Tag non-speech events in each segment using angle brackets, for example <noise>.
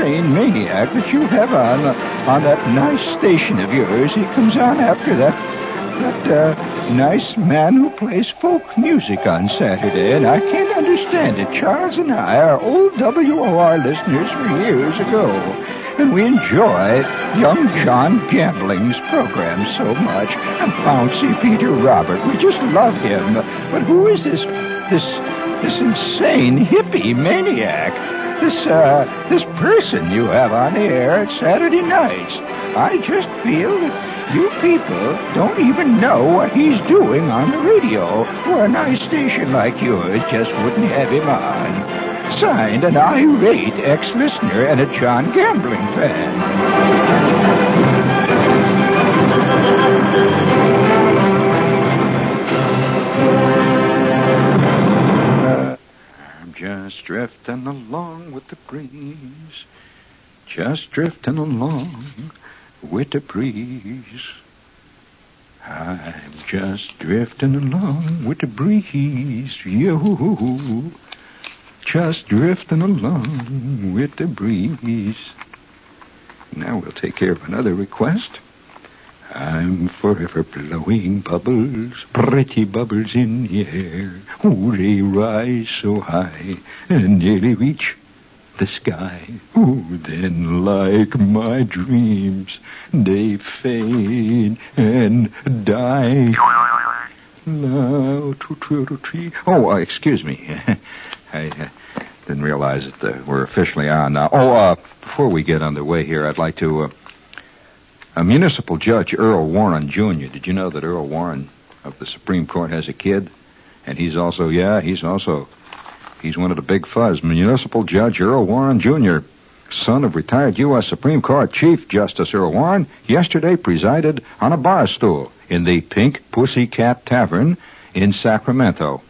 insane maniac that you have on on that nice station of yours? He comes on after that that uh, nice man who plays folk music on Saturday, and I can't understand it. Charles and I are old WOR listeners for years ago, and we enjoy young John Gambling's program so much, and Bouncy Peter Robert. We just love him. But who is this this this insane hippie maniac? This uh this person you have on the air at Saturday nights? I just feel that you people don't even know what he's doing on the radio, or a nice station like yours just wouldn't have him on. Signed, an irate ex-listener and a John Gambling fan. Just drifting along with the breeze, just drifting along with the breeze. I'm just drifting along with the breeze, yo. Just drifting along with the breeze. Now we'll take care of another request. I'm forever blowing bubbles, pretty bubbles in the air. Oh, they rise so high and nearly reach the sky. Oh, then like my dreams, they fade and die. Now, Oh, uh, excuse me. <laughs> I uh, didn't realize that uh, we're officially on now. Oh, uh, before we get underway here, I'd like to. A municipal judge, Earl Warren Jr. Did you know that Earl Warren of the Supreme Court has a kid? And he's also, yeah, he's also He's one of the big fuzz. Municipal Judge Earl Warren Jr., son of retired U.S. Supreme Court Chief Justice Earl Warren, yesterday presided on a bar stool in the Pink Pussycat Tavern in Sacramento.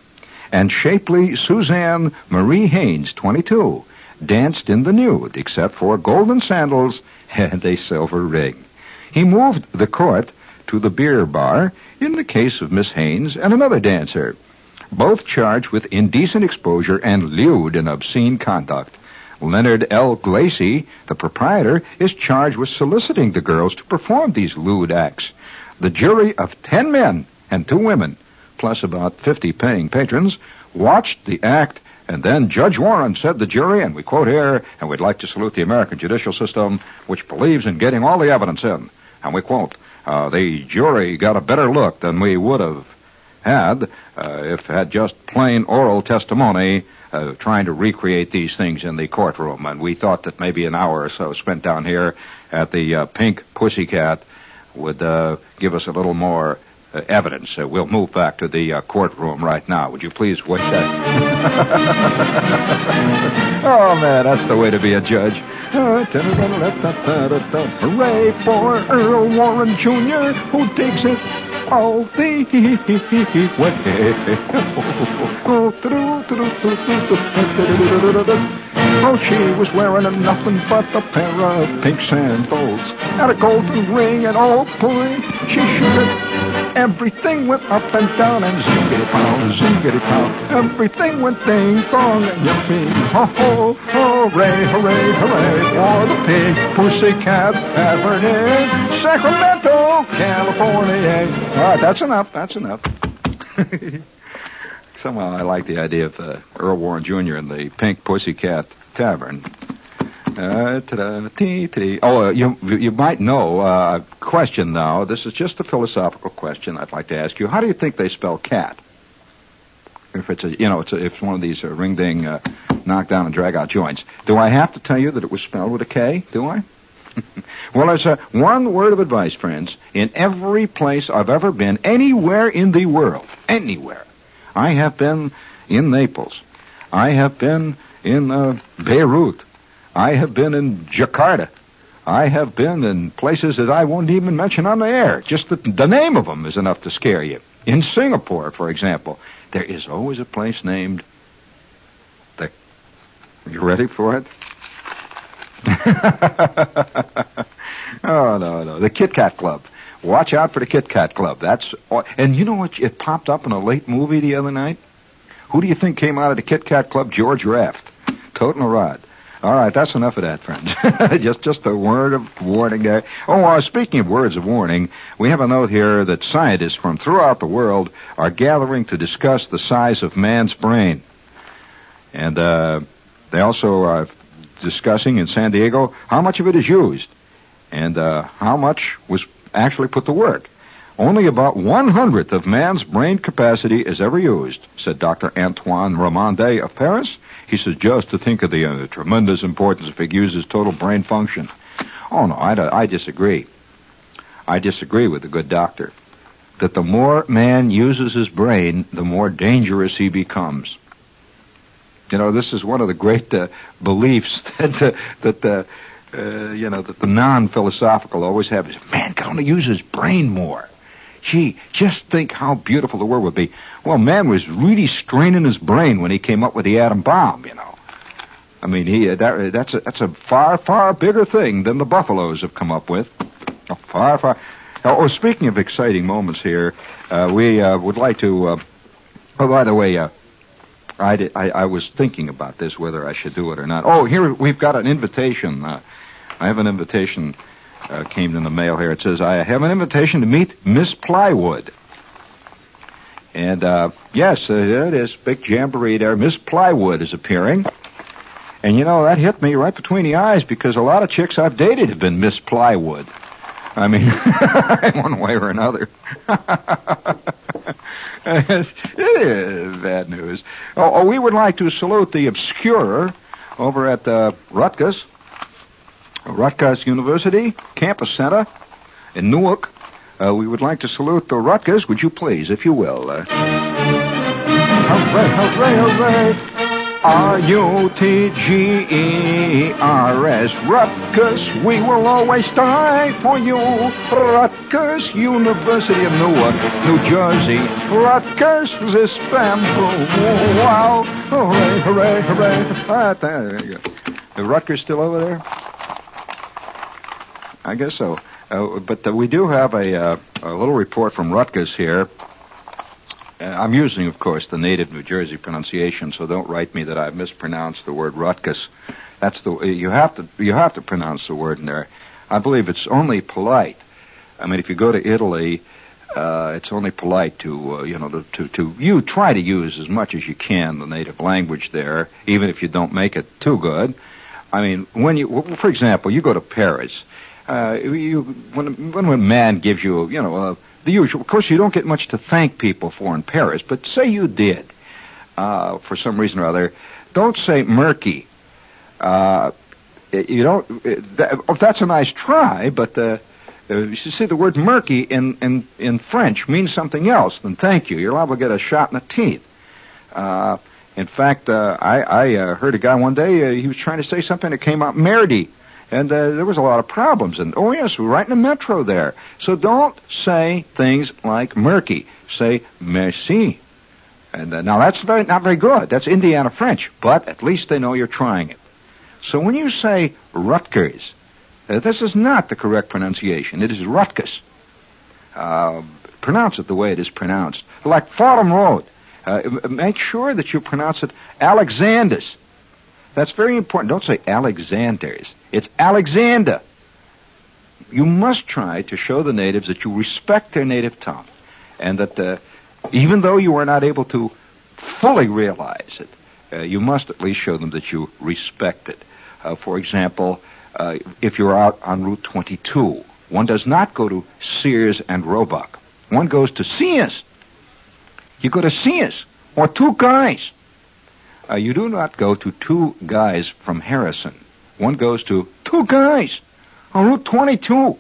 And shapely Suzanne Marie Haynes, 22, danced in the nude except for golden sandals <laughs> and a silver ring. He moved the court to the beer bar in the case of Miss Haynes and another dancer both charged with indecent exposure and lewd and obscene conduct. Leonard L. Glacy, the proprietor, is charged with soliciting the girls to perform these lewd acts. The jury of ten men and two women, plus about 50 paying patrons, watched the act, and then Judge Warren said the jury, and we quote here, and we'd like to salute the American judicial system, which believes in getting all the evidence in. And we quote, uh, the jury got a better look than we would have had uh, if had just plain oral testimony uh, trying to recreate these things in the courtroom. And we thought that maybe an hour or so spent down here at the uh, Pink Pussycat would uh, give us a little more uh, evidence. Uh, we'll move back to the uh, courtroom right now. Would you please wait that? <laughs> oh man, that's the way to be a judge. Hooray for Earl Warren Jr., who takes it all the <laughs> way. <laughs> Oh, she was wearing a nothing but a pair of pink sandals and a golden ring, and oh boy, she have. Everything went up and down and zingity pow, zingity pow. Everything went ding dong and yippee. Ho ho, hooray, hooray, hooray for the pink pussycat tavern in Sacramento, California. All right, that's enough. That's enough. <laughs> Somehow I like the idea of uh, Earl Warren Jr. and the Pink Pussycat Tavern. Uh, oh, uh, you you might know. Uh, question now. This is just a philosophical question. I'd like to ask you. How do you think they spell cat? If it's a you know it's a, if it's one of these uh, ring ding uh, knock down and drag out joints. Do I have to tell you that it was spelled with a K? Do I? <laughs> well, it's a one word of advice, friends. In every place I've ever been, anywhere in the world, anywhere, I have been in Naples. I have been in uh, Beirut. I have been in Jakarta. I have been in places that I won't even mention on the air. Just the, the name of them is enough to scare you. In Singapore, for example, there is always a place named the. Are you ready for it? <laughs> oh no, no, the Kit Kat Club. Watch out for the Kit Kat Club. That's and you know what? It popped up in a late movie the other night. Who do you think came out of the Kit Kat Club? George Raft, toting a rod. All right, that's enough of that, friends. <laughs> just just a word of warning there. Oh, uh, speaking of words of warning, we have a note here that scientists from throughout the world are gathering to discuss the size of man's brain. And uh, they also are discussing in San Diego how much of it is used and uh, how much was actually put to work. Only about one hundredth of man's brain capacity is ever used, said Dr. Antoine Ramonde of Paris. He says just to think of the, uh, tremendous importance if it uses total brain function. Oh no, I, I disagree. I disagree with the good doctor. That the more man uses his brain, the more dangerous he becomes. You know, this is one of the great uh, beliefs <laughs> that uh, that uh, uh, you know that the non-philosophical always have is man can only use his brain more. Gee, just think how beautiful the world would be. Well, man was really straining his brain when he came up with the atom bomb. You know, I mean, he uh, that that's a, that's a far far bigger thing than the buffaloes have come up with. Far far. Oh, speaking of exciting moments here, uh, we uh, would like to. Uh, oh, by the way, uh, I, did, I, I was thinking about this whether I should do it or not. Oh, here we've got an invitation. I have an invitation uh, came in the mail here. It says I have an invitation to meet Miss Plywood. And uh, yes, uh, it is big jamboree there. Miss Plywood is appearing. And you know that hit me right between the eyes because a lot of chicks I've dated have been Miss Plywood. I mean, <laughs> one way or another. <laughs> it is bad news. Oh, oh, we would like to salute the obscurer over at uh, Rutgers, Rutgers University Campus Center in Newark. Uh, we would like to salute the Rutgers, would you please, if you will. Uh... Hooray, hooray, hooray! R-U-T-G-E-R-S. Rutgers, we will always die for you. Rutgers, University of Newark, New Jersey. Rutgers, this bamboo. Wow. Hooray, hooray, hooray. Ah, there you go. Is Rutgers still over there? I guess so. Uh, but uh, we do have a, uh, a little report from Rutgers here uh, I'm using, of course, the native New Jersey pronunciation, so don't write me that I've mispronounced the word Rutgers. That's the you have to you have to pronounce the word in there. I believe it's only polite. I mean, if you go to Italy, uh, it's only polite to uh, you know to, to to you try to use as much as you can the native language there, even if you don't make it too good. I mean, when you, for example, you go to Paris, uh, you when when a man gives you you know a the usual. Of course, you don't get much to thank people for in Paris, but say you did, uh, for some reason or other, don't say murky. Uh, you don't. That, oh, that's a nice try, but the, uh, you see the word murky in, in, in French means something else than thank you. You're liable to get a shot in the teeth. Uh, in fact, uh, I, I uh, heard a guy one day, uh, he was trying to say something that came out merdy. And uh, there was a lot of problems. And oh yes, we're right in the metro there. So don't say things like murky. Say merci. And uh, now that's very, not very good. That's Indiana French, but at least they know you're trying it. So when you say Rutgers, uh, this is not the correct pronunciation. It is Rutgers. Uh, pronounce it the way it is pronounced. Like Fordham Road. Uh, make sure that you pronounce it Alexander's. That's very important. Don't say Alexander's. It's Alexander. You must try to show the natives that you respect their native tongue and that uh, even though you are not able to fully realize it, uh, you must at least show them that you respect it. Uh, for example, uh, if you're out on Route 22, one does not go to Sears and Roebuck. One goes to Sears. You go to Sears or two guys. Uh, you do not go to two guys from Harrison. One goes to two guys on Route 22.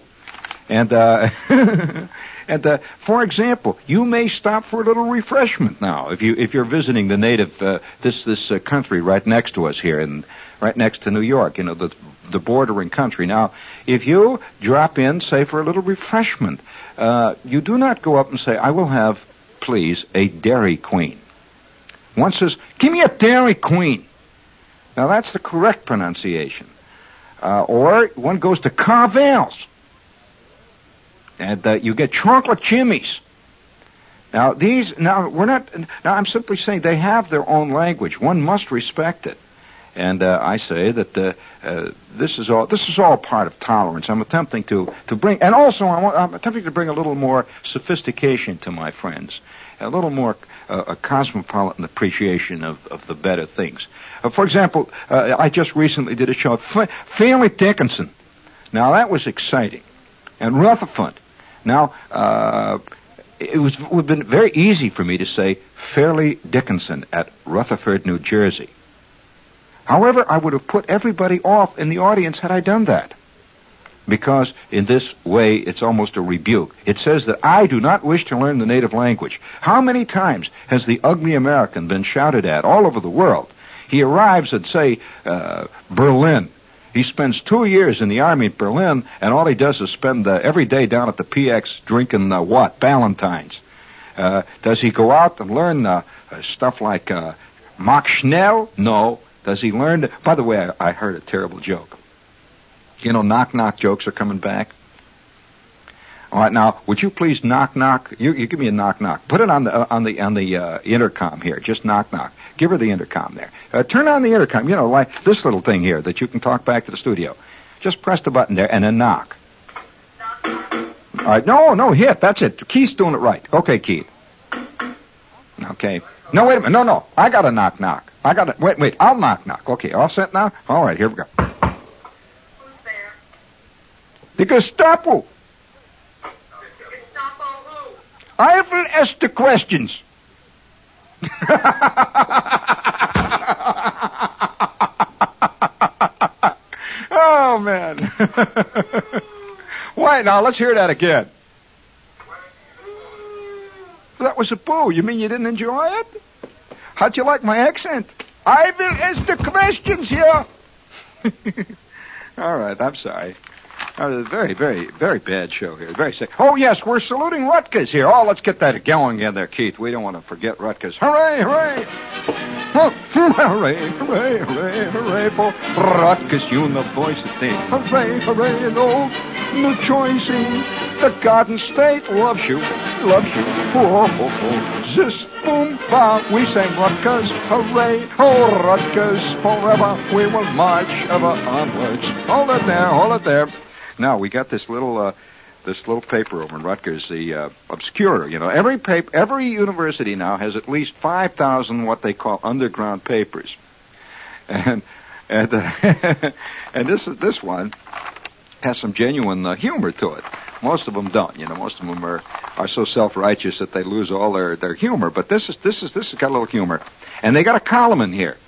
And, uh, <laughs> and, uh, for example, you may stop for a little refreshment now if you, if you're visiting the native, uh, this, this uh, country right next to us here and right next to New York, you know, the, the bordering country. Now, if you drop in, say, for a little refreshment, uh, you do not go up and say, I will have, please, a Dairy Queen. One says, give me a Dairy Queen. Now that's the correct pronunciation. Uh, or one goes to Carvel's. And uh, you get chocolate chimneys. Now these, now we're not, now I'm simply saying they have their own language. One must respect it. And uh, I say that uh, uh, this is all this is all part of tolerance. I'm attempting to, to bring, and also I I'm attempting to bring a little more sophistication to my friends, a little more a cosmopolitan appreciation of, of the better things. Uh, for example, uh, I just recently did a show, F- Fairleigh Dickinson. Now that was exciting, and Rutherford. Now uh, it was it would have been very easy for me to say Fairleigh Dickinson at Rutherford, New Jersey. However, I would have put everybody off in the audience had I done that. Because in this way, it's almost a rebuke. It says that I do not wish to learn the native language. How many times has the ugly American been shouted at all over the world? He arrives at, say, uh, Berlin. He spends two years in the army at Berlin, and all he does is spend uh, every day down at the PX drinking uh, what? Valentines. Uh, does he go out and learn uh, uh, stuff like Mach Schnell? No. Does he learn to, by the way, I, I heard a terrible joke. You know, knock knock jokes are coming back. All right, now, would you please knock knock? You, you give me a knock knock. Put it on the uh, on the on the uh, intercom here. Just knock knock. Give her the intercom there. Uh, turn on the intercom. You know, like this little thing here that you can talk back to the studio. Just press the button there and then knock. All right, no, no, hit. That's it. Keith's doing it right. Okay, Keith. Okay. No, wait a minute. No, no. I got a knock knock. I got to wait, wait. I'll knock knock. Okay, all set now. All right, here we go. The Gestapo. Gestapo who? I will ask the questions. <laughs> oh man. <laughs> Why now? Let's hear that again. That was a boo. You mean you didn't enjoy it? How'd you like my accent? I will ask the questions here. <laughs> All right, I'm sorry. Uh, very, very, very bad show here. Very sick. Oh, yes, we're saluting Rutgers here. Oh, let's get that going in there, Keith. We don't want to forget Rutgers. Hooray, hooray! Oh, <laughs> hooray, hooray, hooray, hooray for Rutgers University. Hooray, hooray, and oh, New Jersey. The Garden State loves you, loves you. Oh, oh, oh. This boom, ba, we sing Rutgers, hooray, oh, Rutgers, forever we will march ever onwards. Hold it there, hold it there. Now we got this little uh, this little paper over in Rutgers, the uh, Obscurer. You know, every paper, every university now has at least five thousand what they call underground papers, <laughs> and and uh, <laughs> and this this one has some genuine uh, humor to it. Most of them don't. You know, most of them are are so self righteous that they lose all their their humor. But this is this is this has got a little humor, and they got a column in here.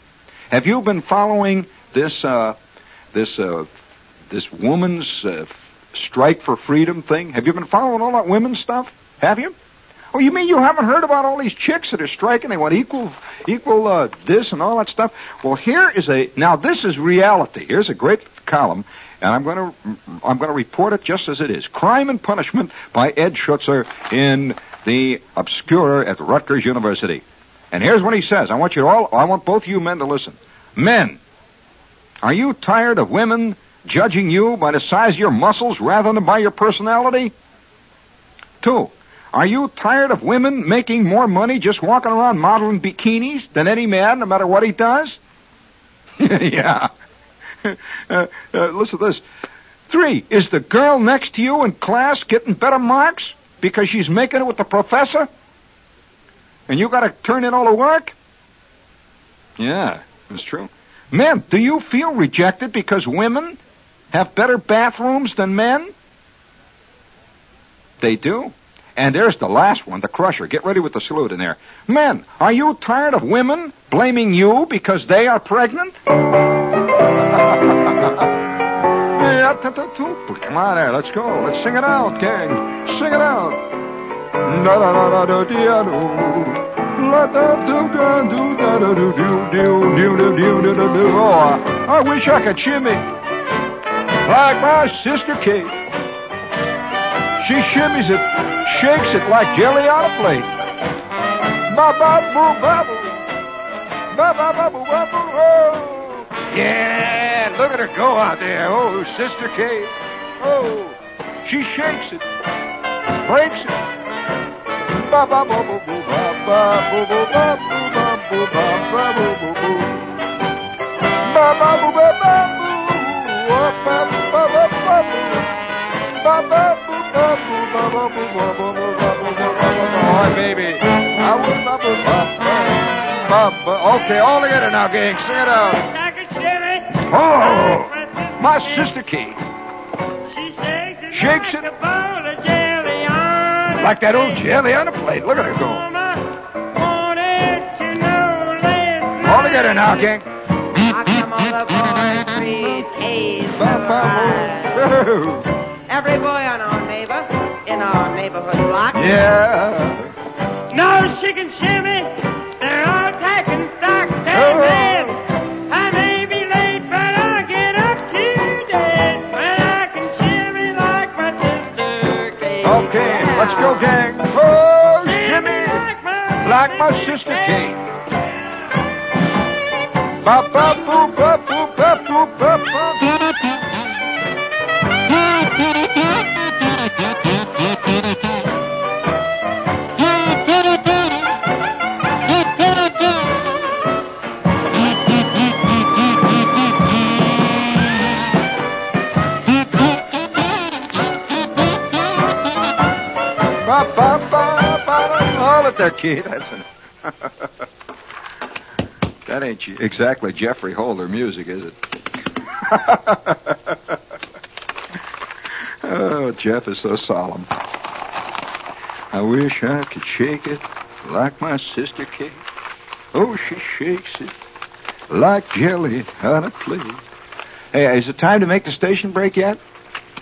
Have you been following this uh, this uh, this woman's uh, strike for freedom thing? Have you been following all that women's stuff? Have you? Oh, you mean you haven't heard about all these chicks that are striking? They want equal, equal uh, this and all that stuff. Well, here is a now. This is reality. Here's a great column, and I'm going to I'm going to report it just as it is. Crime and Punishment by Ed Schutzer in the Obscurer at Rutgers University. And here's what he says. I want you all. I want both you men to listen. Men, are you tired of women judging you by the size of your muscles rather than by your personality? Two, are you tired of women making more money just walking around modeling bikinis than any man, no matter what he does? <laughs> yeah. <laughs> Uh, uh, listen to this. Three, is the girl next to you in class getting better marks because she's making it with the professor? And you gotta turn in all the work? Yeah, that's true. Men, do you feel rejected because women have better bathrooms than men? They do. And there's the last one, the crusher. Get ready with the salute in there. Men, are you tired of women blaming you because they are pregnant? <laughs> Come on there, let's go. Let's sing it out, gang. Sing it out. I wish I could shimmy like my sister Kate. She shimmies it, shakes it like jelly on a plate. Ba ba boo ba boo. Ba ba ba boo ba boo. Oh. Yeah, look at her go out there. Oh, Sister Kate. Oh, she shakes it, breaks it. Ba ba ba boo boo ba ba boo boo ba boo ba boo ba ba boo boo boo. Ba ba, ba. Boy, baby. Okay, all together now, gang. Sing it out. Oh, my sister Kate. she Shakes it. Like that old jelly on a plate. Look at her go. All together now, gang. How come all the boys read K's so Ba, ba, fine? oh. Every boy on our neighbor, in our neighborhood block. Yeah. No chicken shimmy. They're all taking stock. Say, Oh. man, I may be late, but I'll get up to date. But I can shimmy like my sister Kate. Okay, let's go, gang. Oh, Shimmy shimmy. like my, Like my sister Kate. Ba ba boo ba boo ba boo ba ba. Ba ba. Hold it there, kid. That's an. Ain't exactly Geoffrey Holder music, is it? <laughs> oh, Jeff is so solemn. I wish I could shake it like my sister Kate. Oh, she shakes it like jelly on a plate. Hey, is it time to make the station break yet?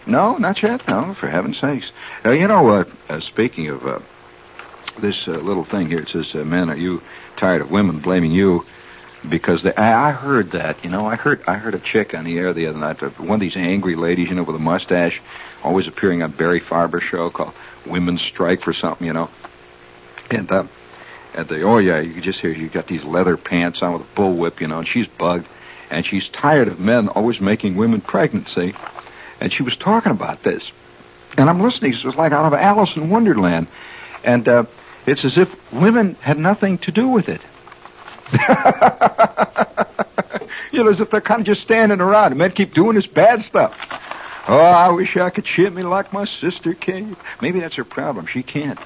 No, not yet. No, for heaven's sakes. Uh, you know what? Uh, speaking of uh, this uh, little thing here, it says, uh, "Men, are you tired of women blaming you because they?" I, I heard that. You know, I heard I heard a chick on the air the other night. uh, One of these angry ladies, you know, with a mustache, always appearing on Barry Farber show called "Women's Strike" for something, you know. And uh, and they, oh yeah, you could just hear you got these leather pants on with a bullwhip, you know, and she's bugged, and she's tired of men always making women pregnant. See, and she was talking about this, and I'm listening. It was like out of Alice in Wonderland, and uh, it's as if women had nothing to do with it. <laughs> you know, as if they're kind of just standing around. And men keep doing this bad stuff. Oh, I wish I could shit me like my sister Kate. Maybe that's her problem. She can't.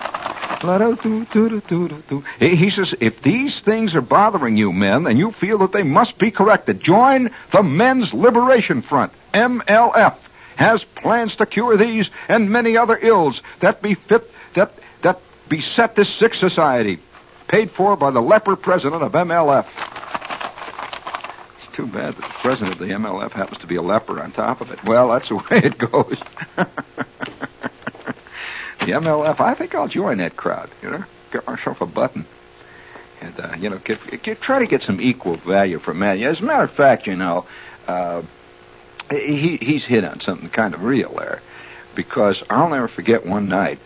He says, if these things are bothering you, men, and you feel that they must be corrected, join the Men's Liberation Front, MLF, has plans to cure these and many other ills that befit that that beset this sick society. Paid for by the leper president of MLF. It's too bad that the president of the MLF happens to be a leper on top of it. Well, that's the <laughs> way it goes. the MLF, I think I'll join that crowd. You know, get myself a button, and uh, you know, get, get try to get some equal value for men. As a matter of fact, you know, uh, he he's hit on something kind of real there, because I'll never forget one night.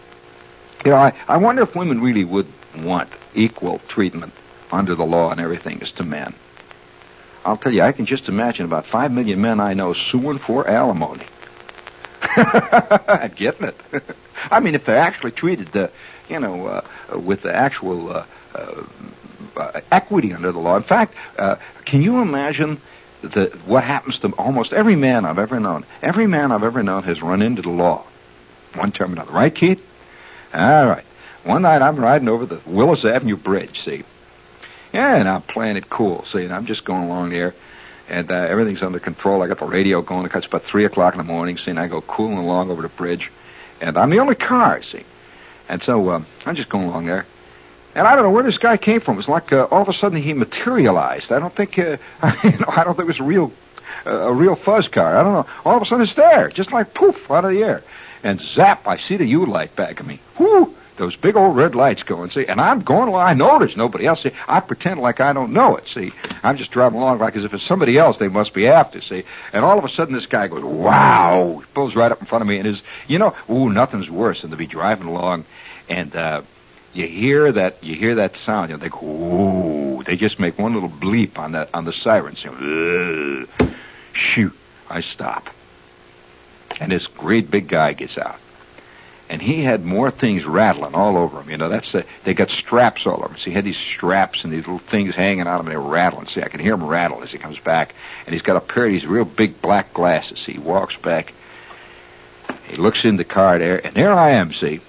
You know, I, I wonder if women really would want equal treatment under the law and everything as to men. I'll tell you, I can just imagine about five million men I know suing for alimony. I'm <laughs> getting it. <laughs> I mean, if they're actually treated, uh, you know, uh, with the actual uh, uh, uh, equity under the law. In fact, uh, can you imagine the, what happens to almost every man I've ever known? Every man I've ever known has run into the law, one term or another. Right, Keith? All right. One night I'm riding over the Willis Avenue Bridge, see. Yeah, and I'm playing it cool, see, and I'm just going along there, and uh, everything's under control. I got the radio going. It's about 3 o'clock in the morning, see, and I go cooling along over the bridge, and I'm the only car, see. And so uh, I'm just going along there. And I don't know where this guy came from. It's like uh, all of a sudden he materialized. I don't think, uh, <laughs> you know, I don't think it was a real, uh, a real fuzz car. I don't know. All of a sudden it's there, just like poof out of the air, and zap! I see the U light back of me. Whoo! Those big old red lights going. See, and I'm going along. I know there's nobody else. See, I pretend like I don't know it. See, I'm just driving along like as if it's somebody else they must be after. See, and all of a sudden this guy goes, "Wow!" Pulls right up in front of me, and is, you know, ooh, nothing's worse than to be driving along, and. uh you hear that you hear that sound, you know, they go, ooh, they just make one little bleep on that on the sirens. You know, shoot, I stop. And this great big guy gets out. And he had more things rattling all over him. You know, that's the, they got straps all over him. So he had these straps and these little things hanging out of him. They were rattling. See, I can hear him rattle as he comes back. And he's got a pair of these real big black glasses. See, he walks back. He looks in the car there, and there I am. See,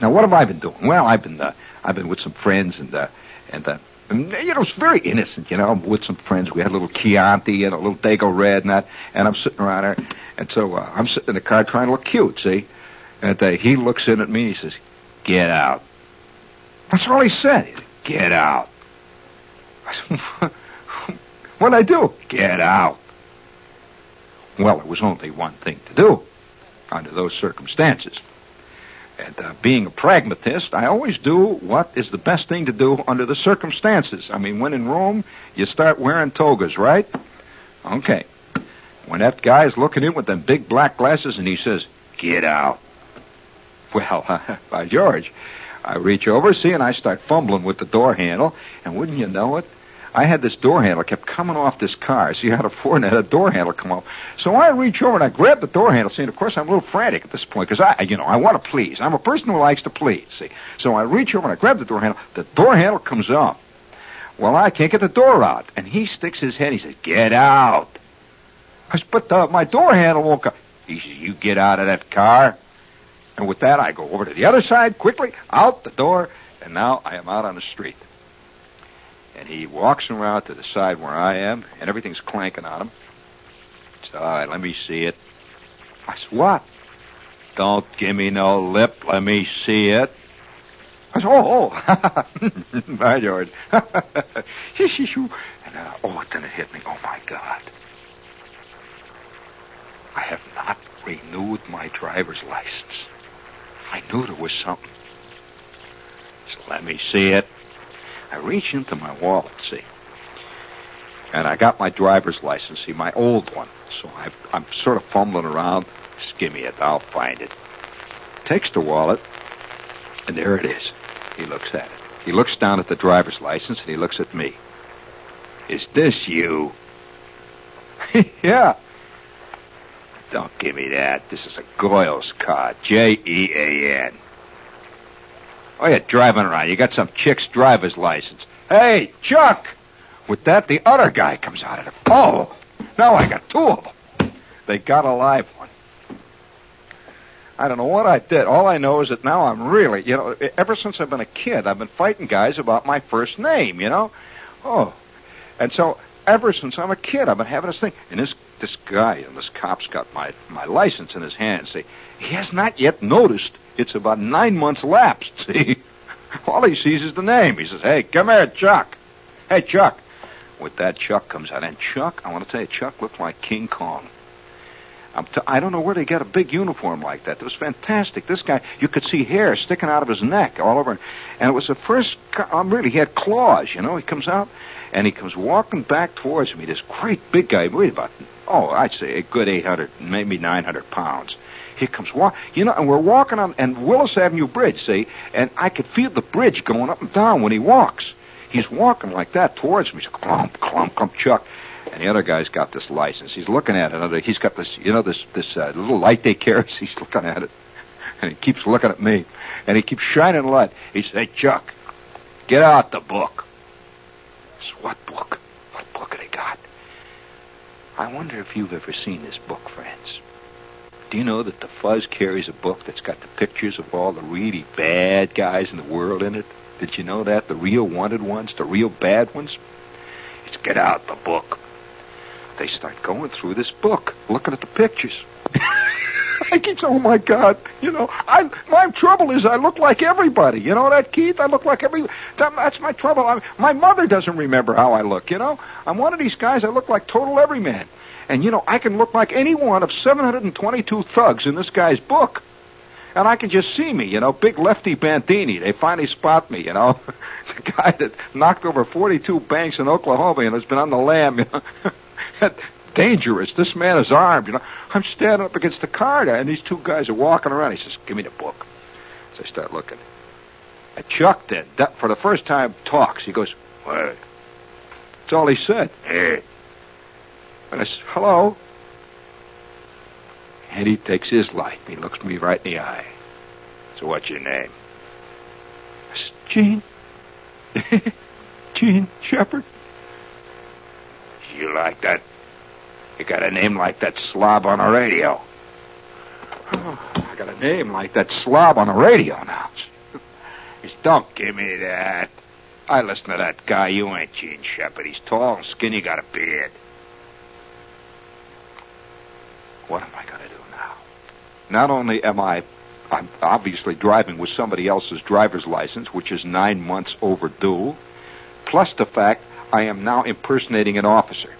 now, what have I been doing? Well, I've been uh, I've been with some friends, and uh, and uh, And, you know, it's very innocent, you know. I'm with some friends. We had a little Chianti and a little Dago Red and that. And I'm sitting around there. And so uh, I'm sitting in the car trying to look cute, see? And uh, he looks in at me and he says, Get out. That's all he said. He said, Get out. I said, <laughs> What'd I do? Get out. Well, it was only one thing to do under those circumstances. And uh, being a pragmatist, I always do what is the best thing to do under the circumstances. I mean, when in Rome, you start wearing togas, right? Okay. When that guy's looking in with them big black glasses and he says, Get out. <laughs> Well, uh, <laughs> by George, I reach over, see, and I start fumbling with the door handle, and wouldn't you know it? I had this door handle kept coming off this car. See, I had a Ford and had a door handle come off. So I reach over and I grab the door handle. See, and of course I'm a little frantic at this point because I, you know, I want to please. I'm a person who likes to please. See, so I reach over and I grab the door handle. The door handle comes off. Well, I can't get the door out, and he sticks his head. He says, "Get out." I said, "But uh, my door handle won't come." He says, "You get out of that car." And with that, I go over to the other side quickly, out the door, and now I am out on the street. And he walks around to the side where I am, and everything's clanking on him. So, all right, let me see it. I said, what? Don't give me no lip. Let me see it. I said, oh, oh. <laughs> By George. <laughs> and, uh, oh, then it hit me. Oh, my God. I have not renewed my driver's license. I knew there was something. So let me see it. I reach into my wallet, see. And I got my driver's license, see, my old one. So i I'm sort of fumbling around. Just give me it. I'll find it. Takes the wallet, and there it is. He looks at it. He looks down at the driver's license, and he looks at me. Is this you? <laughs> yeah. Don't give me that. This is a Goyle's card. J E A N. Oh, you're driving around. You got some chick's driver's license. Hey, Chuck! With that, the other guy comes out of the. Oh! Now I got two of them. They got a live one. I don't know what I did. All I know is that now I'm really, you know, ever since I've been a kid, I've been fighting guys about my first name, you know? Oh. And so, ever since I'm a kid, I've been having this thing. And this this guy and this cop's got my my license in his hand. See, he has not yet noticed it's about nine months lapsed. <laughs> See, all he sees is the name. He says, "Hey, come here, Chuck. Hey, Chuck." With that, Chuck comes out, and Chuck, I want to tell you, Chuck looked like King Kong. I'm t- I don't know where they got a big uniform like that. It was fantastic. This guy, you could see hair sticking out of his neck all over, and it was the first. Um, really, he had claws. You know, he comes out and he comes walking back towards me. This great big guy, weighed about oh, I'd say a good 800, maybe 900 pounds. He comes walk, you know, and we're walking on and Willis Avenue Bridge, see, and I could feel the bridge going up and down when he walks. He's walking like that towards me. He's clump, clump, clump, Chuck. And the other guy's got this license. He's looking at it. He's got this, you know, this this uh, little light they carry. <laughs> He's looking at it, and he keeps looking at me, and he keeps shining light. He says, "Hey, Chuck, get out the book." "What book? What book have they got?" I wonder if you've ever seen this book, friends. Do you know that the Fuzz carries a book that's got the pictures of all the really bad guys in the world in it? Did you know that? The real wanted ones, the real bad ones? It's get out the book. They start going through this book, looking at the pictures. <laughs> <laughs> I keep saying, oh my God, you know, I my trouble is I look like everybody. You know that, Keith? I look like every. That, that's my trouble. I, my mother doesn't remember how I look. You know, I'm one of these guys. I look like total everyman. And you know, I can look like any one of 722 thugs in this guy's book. And I can just see me, you know, big lefty Bandini. They finally spot me, you know. <laughs> the guy that knocked over 42 banks in Oklahoma and has been on the lam, you know. <laughs> Dangerous. This man is armed, you know. I'm standing up against the car there, and these two guys are walking around. He says, give me the book. So I start looking. And Chuck then, that, for the first time, talks. He goes, what? That's all he said. Hey. And I said, hello. And he takes his light and he looks me right in the eye. So what's your name? I said, Gene. <laughs> Jean Shepherd. You like that? You got a name like that slob on the radio. Oh, I got a name like that slob on the radio now. <laughs> Don't give me that. I listen to that guy. You ain't Jean Shepherd. He's tall and skinny, got a beard. What am I going to do now? Not only am I, I'm obviously driving with somebody else's driver's license, which is nine months overdue, plus the fact I am now impersonating an officer.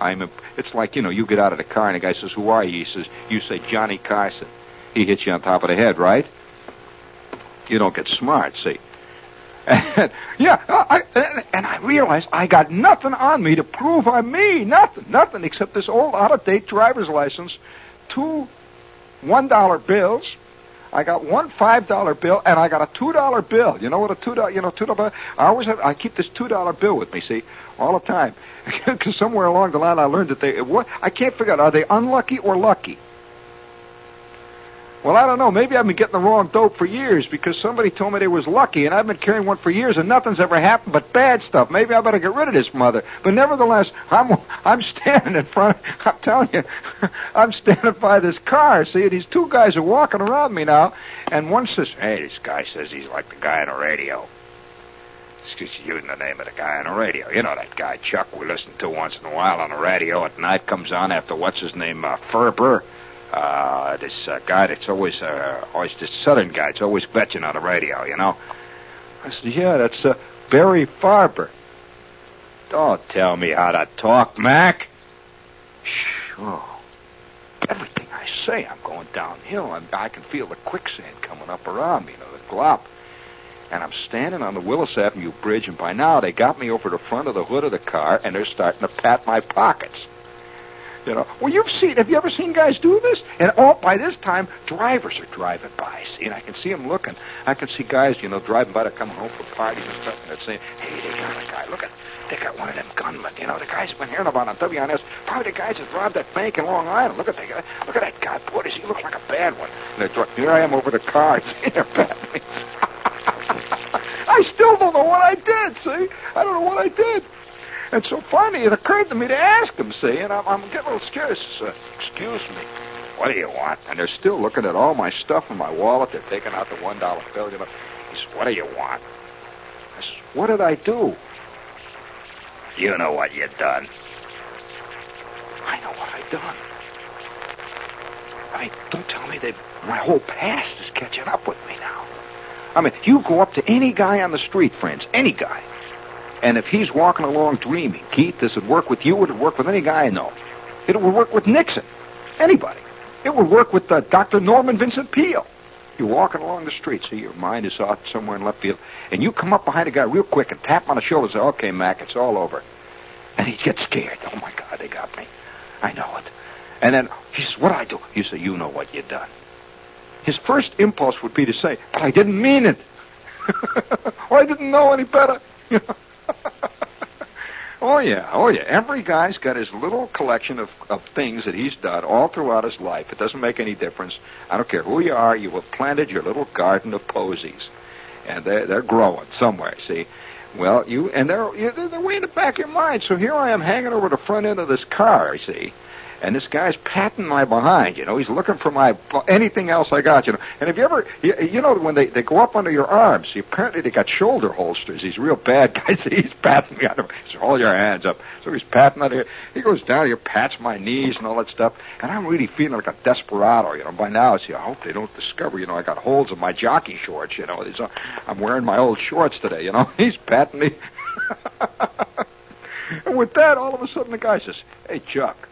I'm. A, it's like you know, you get out of the car and the guy says, "Who are you?" He says, "You say Johnny Carson." He hits you on top of the head, right? You don't get smart, see. And, <laughs> yeah, uh, I, and, and I realized I got nothing on me to prove I'm me. Nothing, nothing except this old out-of-date driver's license, two one-dollar bills. I got one five-dollar bill, and I got a two-dollar bill. You know what a two-dollar, you know, two-dollar. I always have. I keep this two-dollar bill with me. See, all the time, <laughs> because somewhere along the line I learned that they. What I can't figure out are they unlucky or lucky. Well, I don't know. Maybe I've been getting the wrong dope for years because somebody told me they was lucky, and I've been carrying one for years, and nothing's ever happened but bad stuff. Maybe I better get rid of this mother. But nevertheless, I'm I'm standing in front. <laughs> I'm telling you, <laughs> I'm standing by this car. See, these two guys are walking around me now, and one says, "Hey, this guy says he's like the guy on the radio." Excuse you, using the name of the guy on the radio. You know that guy Chuck we listen to once in a while on the radio at night. Comes on after what's his name, uh, Ferber uh, this uh, guy that's always, uh, always this southern guy. It's always bitching on the radio, you know. I said, yeah, that's uh, Barry Farber. Don't tell me how to talk, Mac. Sure. Everything I say, I'm going downhill. I'm, I can feel the quicksand coming up around me, you know, the glop. And I'm standing on the Willis Avenue Bridge, and by now they got me over the front of the hood of the car, and they're starting to pat my pockets. You know, well, you've seen. Have you ever seen guys do this? And all by this time, drivers are driving by. See, and I can see them looking. I can see guys, you know, driving by. to come home from parties and stuff, and they're saying, "Hey, they got a guy. Look at, they got one of them gunmen. You know, the guys been hearing about on WNS. Probably the guys that robbed that bank in Long Island. Look at that guy. Look at that guy. Boy, does he look like a bad one? And they're, here I am over the car. <laughs> See, they're. <laughs> I still don't know what I did. See, I don't know what I did. And so finally it occurred to me to ask them, see, and I'm, I'm getting a little scared. Uh, excuse me. What do you want? And they're still looking at all my stuff in my wallet. They're taking out the one dollar bill. You know, he says, "What do you want?" I says, "What did I do?" You know what you done. I know what I done. I mean, don't tell me they. My whole past is catching up with me now. I mean, you go up to any guy on the street, friends, any guy, and if he's walking along dreaming, Keith, this would work with you, it would work with any guy I know. It would work with Nixon. Anybody. It would work with uh, Dr. Norman Vincent Peale. You're walking along the street, see, your mind is off somewhere in left field, and you come up behind a guy real quick and tap him on the shoulder and say, okay, Mac, it's all over. And he gets scared. Oh, my God, they got me. I know it. And then he says, what I do? You say, you know what you done. His first impulse would be to say, but I didn't mean it. <laughs> or I didn't know any better. <laughs> oh yeah, oh yeah. Every guy's got his little collection of, of things that he's done all throughout his life. It doesn't make any difference. I don't care who you are. You have planted your little garden of posies, and they're they're growing somewhere. See. Well, you and they're they're they're way in the back of your mind. So here I am hanging over the front end of this car. See, and this guy's patting my behind. You know, he's looking for my anything else I got. You know, and if you ever, you, you know, when they they go up under your arms, apparently they got shoulder holsters. These real bad <laughs> guys. He's patting me on the. He says, "Hold your hands up." So he's patting under. Here. He goes down here, pats my knees and all that stuff, and I'm really feeling like a desperado. You know, by now, see, I hope they don't discover. You know, I got holes in my jockey shorts. You know, these are, I'm wearing my old shorts today. You know, <laughs> he's patting me. <laughs> and with that, all of a sudden, the guy says, "Hey, Chuck."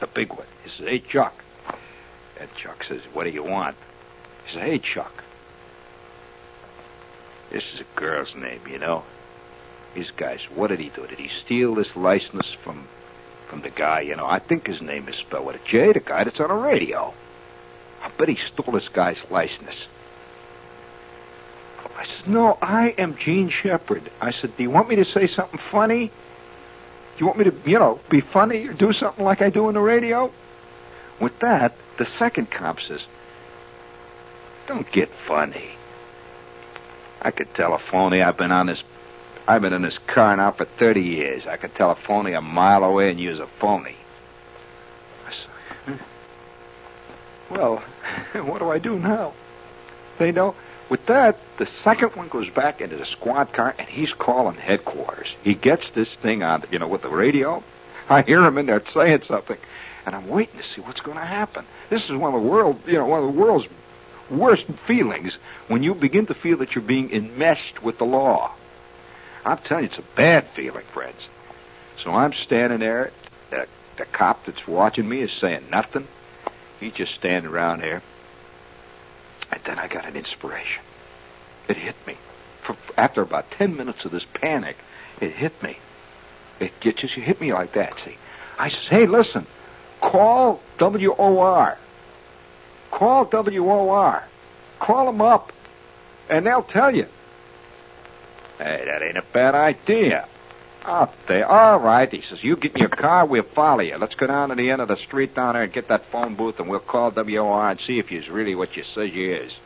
The big one. He says, Hey, Chuck. And Chuck says, What do you want? He says, Hey, Chuck. This is a girl's name, you know. These guys, what did he do? Did he steal this license from from the guy, you know? I think his name is spelled with a J, the guy that's on the radio. I bet he stole this guy's license. I said, No, I am Jean Shepherd. I said, Do you want me to say something funny? You want me to, you know, be funny or do something like I do on the radio? With that, the second cop says, Don't get funny. I could tell a phony I've been on this I've been in this car now for thirty years. I could tell a phony a mile away and use a phony. "Hmm. Well, <laughs> what do I do now? They know With that, the second one goes back into the squad car, and he's calling headquarters. He gets this thing on, you know, with the radio. I hear him in there saying something, and I'm waiting to see what's going to happen. This is one of the world, you know, one of the world's worst feelings when you begin to feel that you're being enmeshed with the law. I'm telling you, it's a bad feeling, friends. So I'm standing there. The, the cop that's watching me is saying nothing. He's just standing around there. And then I got an inspiration. It hit me. For, after about 10 minutes of this panic, it hit me. It, it just hit me like that, see. I says, hey, listen, call WOR. Call WOR. Call them up, and they'll tell you. Hey, that ain't a bad idea. Out there. All right. He says, you get in your car, we'll follow you. Let's go down to the end of the street down there and get that phone booth, and we'll call WOR and see if you's really what you say you is.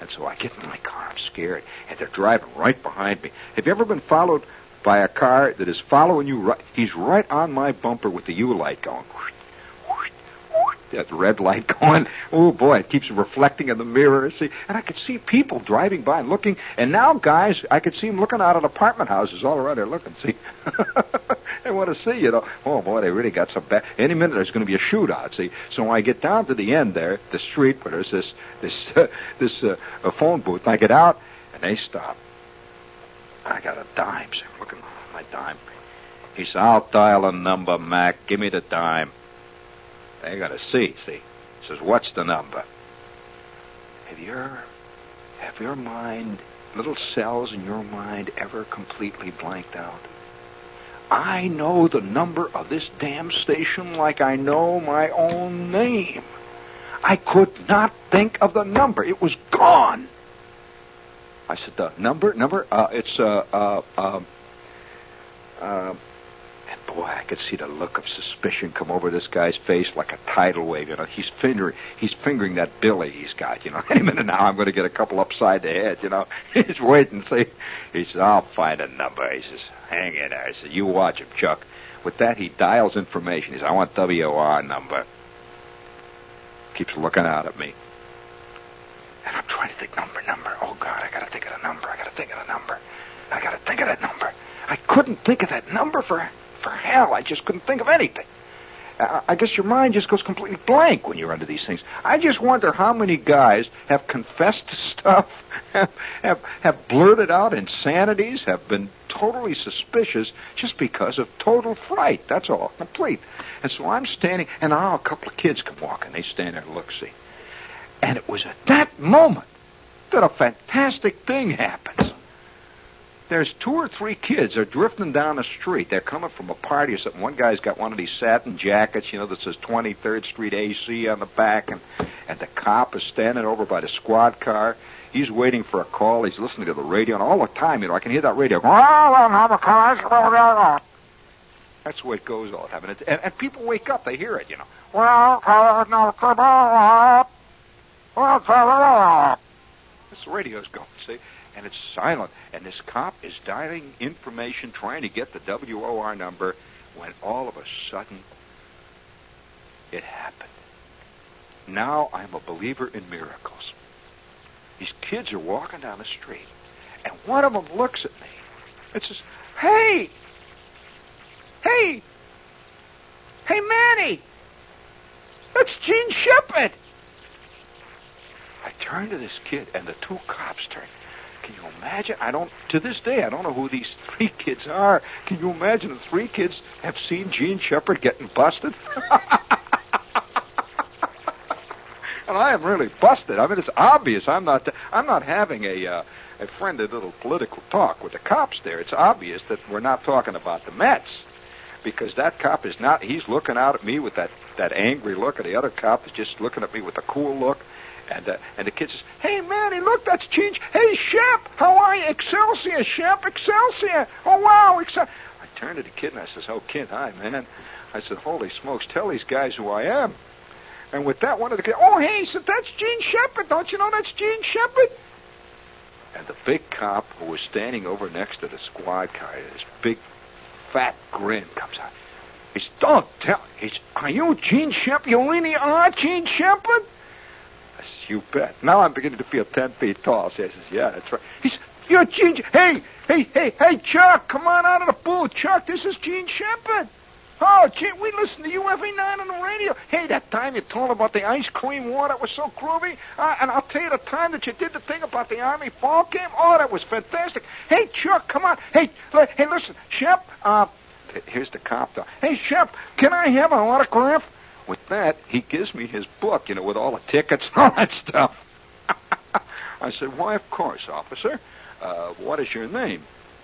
And so I get in my car. I'm scared. And they're driving right behind me. Have you ever been followed by a car that is following you right? He's right on my bumper with the U light going. That red light going. Oh boy, it keeps reflecting in the mirror. See, and I could see people driving by and looking. And now, guys, I could see them looking out at apartment houses all around there looking. See, <laughs> they want to see, you know. Oh boy, they really got some bad. Any minute there's going to be a shootout. See, so when I get down to the end there, the street where there's this this uh, <laughs> this uh, phone booth, I get out and they stop. I got a dime. So I'm looking at my dime. He said, "I'll dial a number, Mac. Give me the dime." They got to see. See, says, "What's the number?" Have your have your mind, little cells in your mind, ever completely blanked out? I know the number of this damn station like I know my own name. I could not think of the number. It was gone. I said, the number, number, uh, it's, uh, uh, uh, uh, and boy, I could see the look of suspicion come over this guy's face like a tidal wave. You know, he's fingering, he's fingering that billy he's got. You know, <laughs> any minute now I'm going to get a couple upside the head. You know, <laughs> he's waiting. See, he says, "I'll find a number." He says, "Hang in there." I said, "You watch him, Chuck." With that, he dials information. He says, "I want WOR number." Keeps looking out at me. And I'm trying to think number, number. Oh God, I gotta think of the number. I gotta think of the number. I gotta think of that number. I couldn't think of that number for for hell. I just couldn't think of anything. I guess your mind just goes completely blank when you're under these things. I just wonder how many guys have confessed to stuff, <laughs> have, have have blurted out insanities, have been totally suspicious just because of total fright. That's all, complete. And so I'm standing, and now a couple of kids come walking. They stand there and look, see. And it was at that moment that a fantastic thing happens. There's two or three kids. They're drifting down the street. They're coming from a party or something. One guy's got one of these satin jackets, you know, that says 23rd Street AC on the back, and and the cop is standing over by the squad car. He's waiting for a call. He's listening to the radio, and all the time, you know, I can hear that radio going. Oh, That's the way it goes all the time, and, and, and people wake up. They hear it, you know. This radio's going, see? And it's silent. And this cop is dialing information, trying to get the WOR number, when all of a sudden it happened. Now I'm a believer in miracles. These kids are walking down the street, and one of them looks at me and says, Hey! Hey! Hey, Manny! That's Jean Shepherd! I turn to this kid, and the two cops turn. Can you imagine? I don't, to this day, I don't know who these three kids are. Can you imagine the three kids have seen Jean Shepherd getting busted? <laughs> and I am really busted. I mean, it's obvious. I'm not, I'm not having a, uh, a friendly little political talk with the cops there. It's obvious that we're not talking about the Mets. Because that cop is not, he's looking out at me with that, that angry look, and the other cop is just looking at me with a cool look. And uh, and the kid says, "Hey, Manny, look, that's Jean. Hey, Shep, how are you? Excelsior, Shep, Excelsior. Oh, wow, Excel." I turned to the kid and I says, "Oh, kid, hi, man." I said, "Holy smokes, tell these guys who I am." And with that, one of the kids, "Oh, hey," he said, "That's Jean Shepherd. Don't you know that's Jean Shepherd?" And the big cop who was standing over next to the squad car, this big, fat grin comes out. He said, "Don't tell." He said, "Are you Jean Shepherd? You really are Jean Shepherd?" Yes, you bet. Now I'm beginning to feel ten feet tall. Says, yeah, that's right. He says, you're Jean. Hey, hey, hey, hey, Chuck, come on out of the booth. Chuck, this is Jean Shepherd. Oh, Jean, we listen to you every night on the radio. Hey, that time you told about the ice cream war, that was so groovy. Uh, and I'll tell you the time that you did the thing about the Army fall game. Oh, that was fantastic. Hey, Chuck, come on. Hey, li- hey, listen, Shep, uh, here's the cop though. Hey, Shep, can I have an autograph? With that, he gives me his book, you know, with all the tickets and all that stuff. <laughs> I said, why, of course, officer. Uh, what is your name?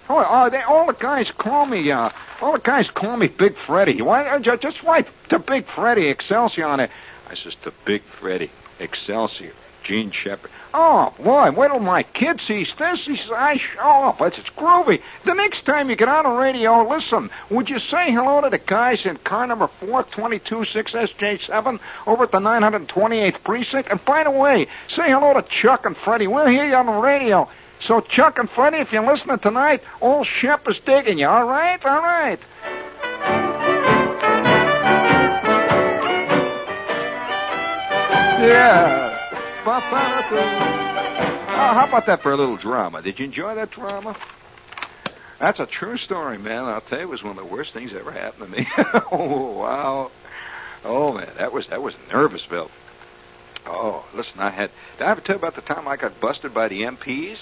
Oh, oh they, all the guys call me, uh, all the guys call me Big Freddy. Why, uh, ju- just write to Big Freddy Excelsior on it. I says, to Big Freddy Excelsior, Jean Shepherd. Oh, boy, wait till my kid sees this. He says, I show up. It's, it's groovy. The next time you get on the radio, listen, would you say hello to the guys in car number 422-6SJ7 over at the 928th precinct? And by the way, say hello to Chuck and Freddie. We'll hear you on the radio. So, Chuck and Freddie, if you're listening tonight, old Shep is digging you, all right? All right. Yeah. Oh, how about that for a little drama? Did you enjoy that drama? That's a true story, man. I'll tell you, it was one of the worst things that ever happened to me. <laughs> oh, wow. Oh, man, that was that was Nervousville. Oh, listen, I had. Did I ever tell you about the time I got busted by the MPs?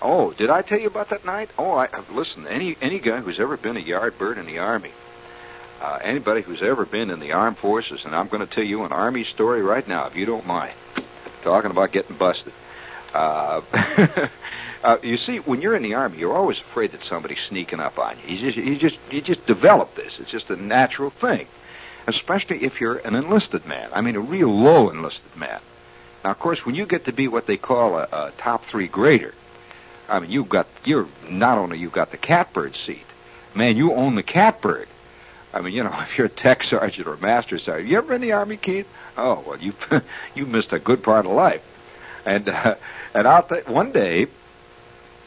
Oh, did I tell you about that night? Oh, I listen. Any any guy who's ever been a yard bird in the army, uh, anybody who's ever been in the armed forces, and I'm going to tell you an army story right now, if you don't mind. Talking about getting busted. Uh, <laughs> uh, you see, when you're in the army, you're always afraid that somebody's sneaking up on you. You just you just you just develop this. It's just a natural thing, especially if you're an enlisted man. I mean, a real low enlisted man. Now, of course, when you get to be what they call a, a top three grader, I mean, you've got you're not only you've got the catbird seat, man, you own the catbird. I mean, you know, <laughs> if you're a tech sergeant or a master sergeant, you ever in the army, Keith? Oh well, you <laughs> you missed a good part of life. And uh, and I'll th- one day,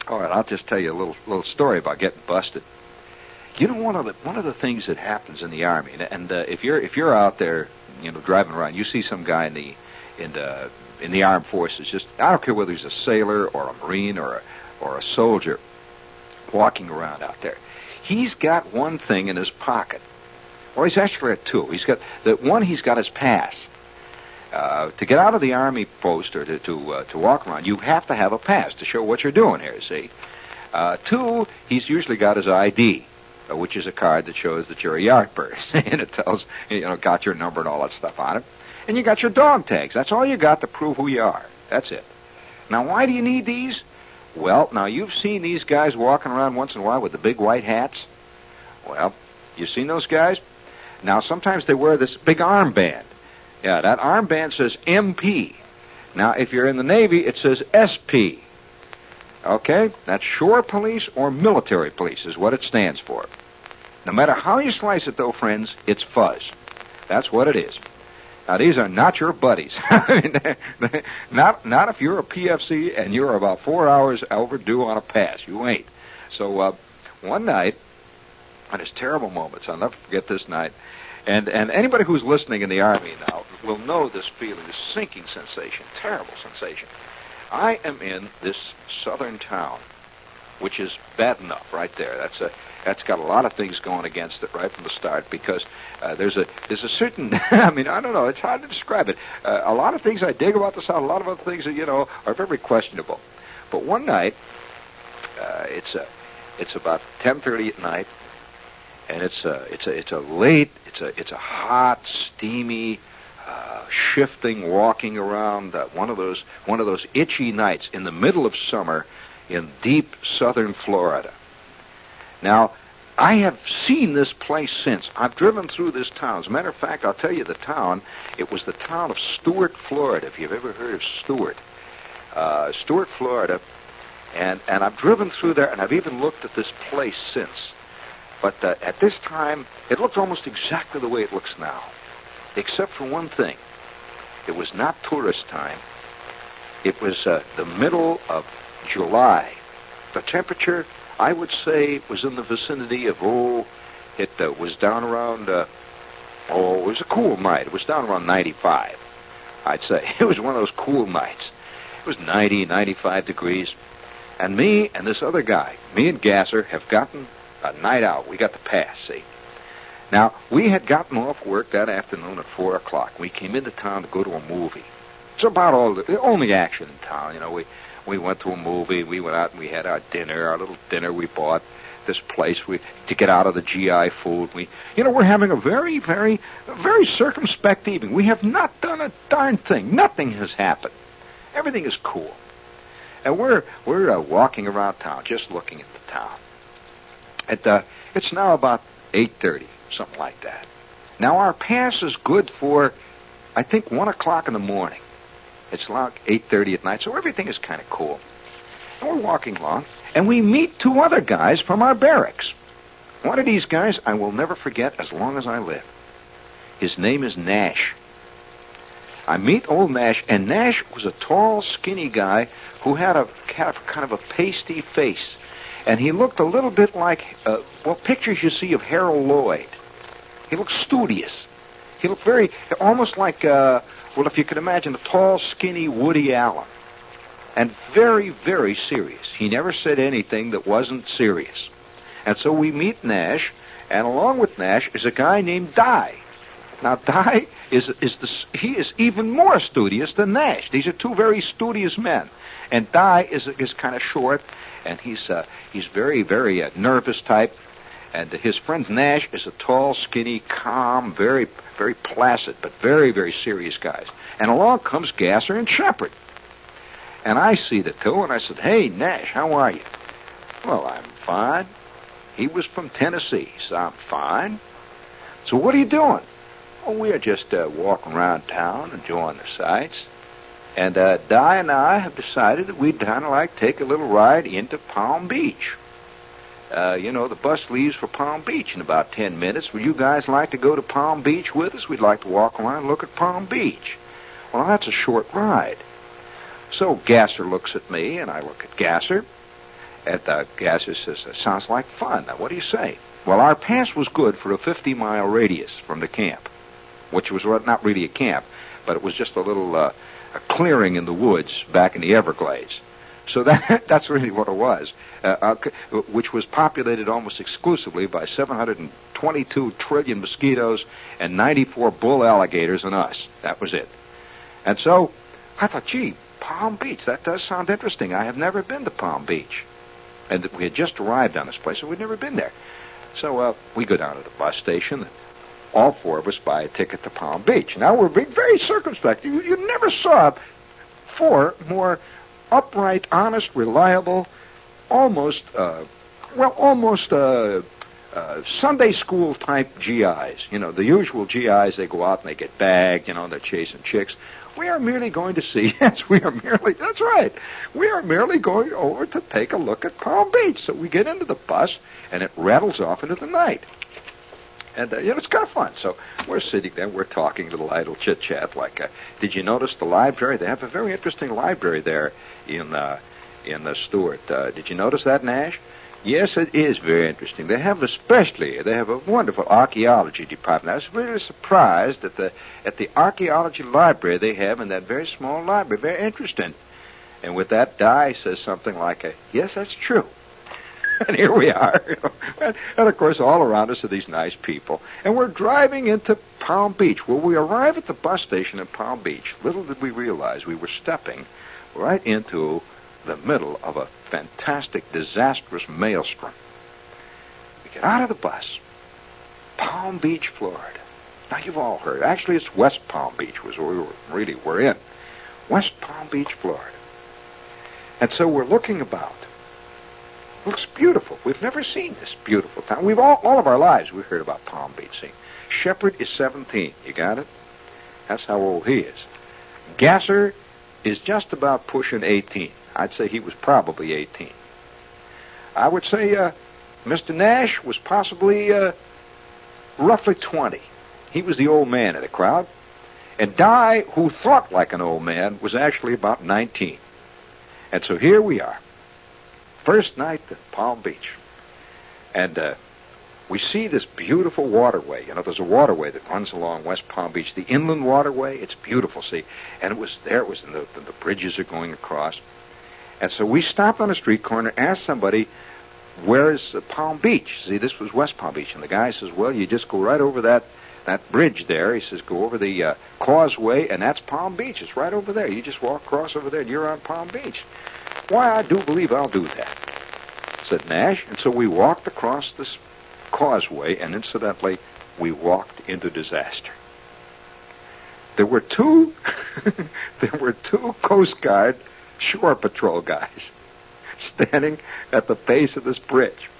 all right, I'll just tell you a little little story about getting busted. You know, one of the one of the things that happens in the army, and, and uh, if you're if you're out there, you know, driving around, you see some guy in the in the in the armed forces. Just I don't care whether he's a sailor or a marine or a or a soldier walking around out there. He's got one thing in his pocket. Well, he's actually got two. He's got the one. He's got his pass. Uh, to get out of the army post or to to, uh, to walk around, you have to have a pass to show what you're doing here. See, uh, two, he's usually got his ID, uh, which is a card that shows that you're a yardbird, <laughs> and it tells you know got your number and all that stuff on it, and you got your dog tags. That's all you got to prove who you are. That's it. Now, why do you need these? Well, now you've seen these guys walking around once in a while with the big white hats. Well, you seen those guys? Now sometimes they wear this big armband. Yeah, that armband says MP. Now, if you're in the Navy, it says SP. Okay? That's shore police or military police is what it stands for. No matter how you slice it, though, friends, it's fuzz. That's what it is. Now, these are not your buddies. <laughs> Not, not if you're a PFC and you're about four hours overdue on a pass. You ain't. So, uh, one night, on his terrible moments, I'll never forget this night, and, and anybody who's listening in the Army now will know this feeling, this sinking sensation, terrible sensation. I am in this southern town, which is bad enough right there. That's a that's got a lot of things going against it right from the start because uh, there's a there's a certain <laughs> I mean I don't know it's hard to describe it. Uh, a lot of things I dig about the South, a lot of other things that you know are very questionable. But one night, uh, it's a it's about 10:30 at night, and it's a it's a it's a late it's a it's a hot steamy uh, shifting walking around uh, one of those one of those itchy nights in the middle of summer in deep southern Florida. Now, I have seen this place since. I've driven through this town. As a matter of fact, I'll tell you the town. It was the town of Stuart, Florida. If you've ever heard of Stuart, uh, Stuart, Florida, and and I've driven through there, and I've even looked at this place since. But uh, at this time, it looked almost exactly the way it looks now, except for one thing. It was not tourist time. It was uh, the middle of July. The temperature, I would say, was in the vicinity of, oh, it uh, was down around, uh, oh, it was a cool night. It was down around 95. I'd say. <laughs> It was one of those cool nights. It was 90, 95 degrees. And me and this other guy, me and Gasser, have gotten a night out. We got the pass, see? Now, we had gotten off work that afternoon at 4 o'clock. We came into town to go to a movie. It's about all the, only action in town. You know, we, we went to a movie. We went out and we had our dinner, our little dinner we bought this place we, to get out of the GI food. We, you know, we're having a very, very, very circumspect evening. We have not done a darn thing. Nothing has happened. Everything is cool. And we're we're uh, walking around town, just looking at the town. At uh, it's now about eight thirty, something like that. Now our pass is good for, I think, one o'clock in the morning. It's like eight thirty at night, so everything is kind of cool. And we're walking along, and we meet two other guys from our barracks. One of these guys I will never forget as long as I live. His name is Nash. I meet old Nash, and Nash was a tall, skinny guy who had a kind of, kind of a pasty face. And he looked a little bit like, uh, well, pictures you see of Harold Lloyd. He looked studious. He looked very, almost like, uh, well, if you could imagine a tall, skinny Woody Allen. And very, very serious. He never said anything that wasn't serious. And so we meet Nash, and along with Nash is a guy named Di. Now, Di is is the he is even more studious than Nash. These are two very studious men, and Di is is kind of short, and he's uh, he's very very uh, nervous type, and his friend Nash is a tall, skinny, calm, very very placid, but very very serious guys. And along comes Gasser and Shepherd, and I see the two, and I said, "Hey, Nash, how are you?" Well, I'm fine. He was from Tennessee, so I'm fine. So what are you doing? Oh, we're just uh, walking around town, enjoying the sights. And uh, Di and I have decided that we'd kind of like take a little ride into Palm Beach. Uh, you know, the bus leaves for Palm Beach in about ten minutes. Would you guys like to go to Palm Beach with us? We'd like to walk around and look at Palm Beach. Well, that's a short ride. So Gasser looks at me, and I look at Gasser. And uh, Gasser says, "Sounds like fun. Now, what do you say?" Well, our pass was good for a 50-mile radius from the camp which was not really a camp, but it was just a little uh, a clearing in the woods back in the Everglades. So that <laughs> that's really what it was, uh, uh, which was populated almost exclusively by 722 trillion mosquitoes and 94 bull alligators and us. That was it. And so I thought, gee, Palm Beach, that does sound interesting. I have never been to Palm Beach. And we had just arrived on this place, so we'd never been there. So uh, we go down to the bus station. All four of us buy a ticket to Palm Beach. Now we're being very circumspect. You, you never saw four more upright, honest, reliable, almost, uh, well, almost uh, uh, Sunday school type GIs. You know, the usual GIs, they go out and they get bagged, you know, they're chasing chicks. We are merely going to see, <laughs> yes, we are merely, that's right, we are merely going over to take a look at Palm Beach. So we get into the bus and it rattles off into the night. And, uh, you know, it's kind of fun. So we're sitting there, we're talking, a little idle chit chat. Like, uh, did you notice the library? They have a very interesting library there in uh, in uh, Stuart. Uh, did you notice that, Nash? Yes, it is very interesting. They have especially they have a wonderful archaeology department. I was really surprised at the at the archaeology library they have in that very small library. Very interesting. And with that, Di says something like, a, "Yes, that's true." <laughs> and here we are. and, and, of course, all around us are these nice people. And we're driving into Palm Beach. Well, we arrive at the bus station in Palm Beach. Little did we realize we were stepping right into the middle of a fantastic, disastrous maelstrom. We get out of the bus. Palm Beach, Florida. Now, you've all heard. Actually, it's West Palm Beach was where we were, really were in. West Palm Beach, Florida. And so we're looking about looks beautiful. We've never seen this beautiful town. We've all, all of our lives we've heard about Palm Beach. See, Shepherd is 17. You got it? That's how old he is. Gasser is just about pushing 18. I'd say he was probably 18. I would say uh, Mr. Nash was possibly uh, roughly 20. He was the old man of the crowd. And Di, who thought like an old man, was actually about 19. And so here we are first night at Palm Beach. And uh, we see this beautiful waterway. You know, there's a waterway that runs along West Palm Beach, the inland waterway. It's beautiful, see. And it was there. It was in the, the, bridges are going across. And so we stopped on a street corner, asked somebody, where's uh, Palm Beach? See, this was West Palm Beach. And the guy says, well, you just go right over that, that bridge there. He says, go over the uh, causeway, and that's Palm Beach. It's right over there. You just walk across over there, and you're on Palm Beach. Why, I do believe I'll do that, said Nash. And so we walked across this causeway, and incidentally, we walked into disaster. There were two, <laughs> there were two Coast Guard shore patrol guys standing at the base of this bridge.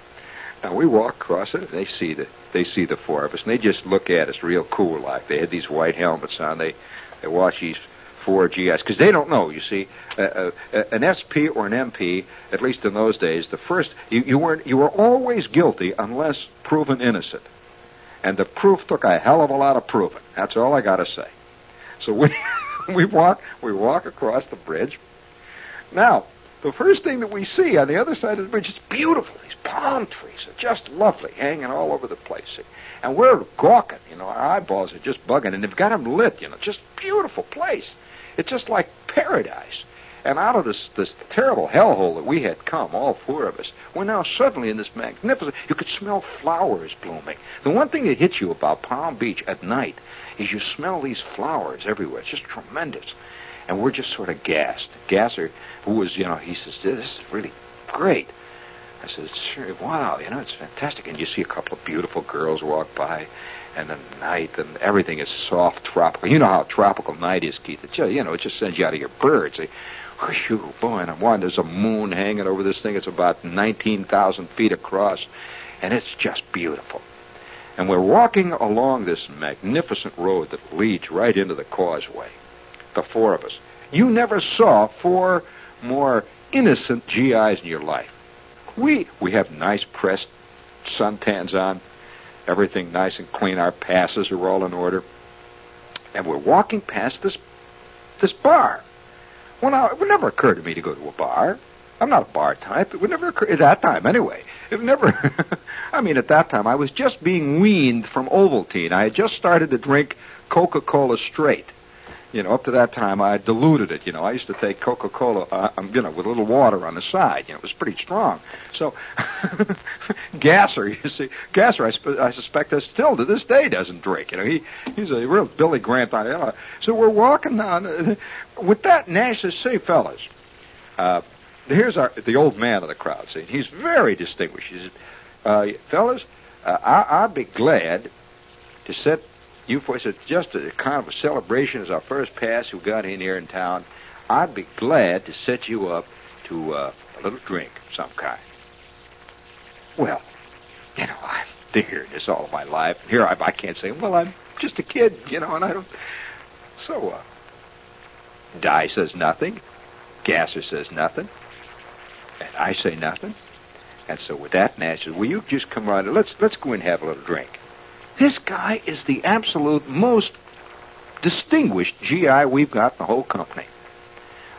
Now we walk across it, and they see the they see the four of us, and they just look at us real cool, like they had these white helmets on. They they watch these four GIs because they don't know. You see, uh, uh, an SP or an MP, at least in those days, the first you, you weren't you were always guilty unless proven innocent, and the proof took a hell of a lot of proving. That's all I got to say. So we <laughs> we walk we walk across the bridge. Now the first thing that we see on the other side of the bridge is beautiful. These palm trees are just lovely, hanging all over the place. And we're gawking, you know, our eyeballs are just bugging, and they've got them lit, you know, just beautiful place. It's just like paradise. And out of this this terrible hellhole that we had come, all four of us, we're now suddenly in this magnificent. You could smell flowers blooming. The one thing that hits you about Palm Beach at night is you smell these flowers everywhere. It's just tremendous. And we're just sort of gassed. Gasser, who was, you know, he says, "This is really great." I said, "Sure, wow, you know, it's fantastic." And you see a couple of beautiful girls walk by, and the night and everything is soft, tropical. You know how tropical night is, Keith. It just, you know, it just sends you out of your birds. They, whew, boy, and I'm one. There's a moon hanging over this thing. It's about 19,000 feet across, and it's just beautiful. And we're walking along this magnificent road that leads right into the causeway. The four of us. You never saw four more innocent GIs in your life. We we have nice pressed suntans on, everything nice and clean. Our passes are all in order, and we're walking past this this bar. Well, now it would never occur to me to go to a bar. I'm not a bar type. It would never occur at that time, anyway. It never. <laughs> I mean, at that time, I was just being weaned from Ovaltine. I had just started to drink Coca-Cola straight. You know, up to that time, I diluted it. You know, I used to take Coca-Cola, uh, um, you know, with a little water on the side. You know, it was pretty strong. So, <laughs> Gasser, you see, Gasser, I, I suspect, that still to this day doesn't drink. You know, he he's a real Billy Graham on it. So we're walking on. Uh, with that, Nash says, "Say, fellas, uh, here's our the old man of the crowd. See, he's very distinguished. He says, uh, fellas, uh, I, I'd be glad to sit you folks, it's just a kind of a celebration as our first pass who got in here in town. I'd be glad to set you up to uh, a little drink of some kind. Well, you know, I've been hearing this all my life. Here I, I can't say, well, I'm just a kid, you know, and I don't. So, uh, Di says nothing. Gasser says nothing. And I say nothing. And so with that, Nash says, will you just come right, let's, let's go in and have a little drink. This guy is the absolute most distinguished GI we've got in the whole company.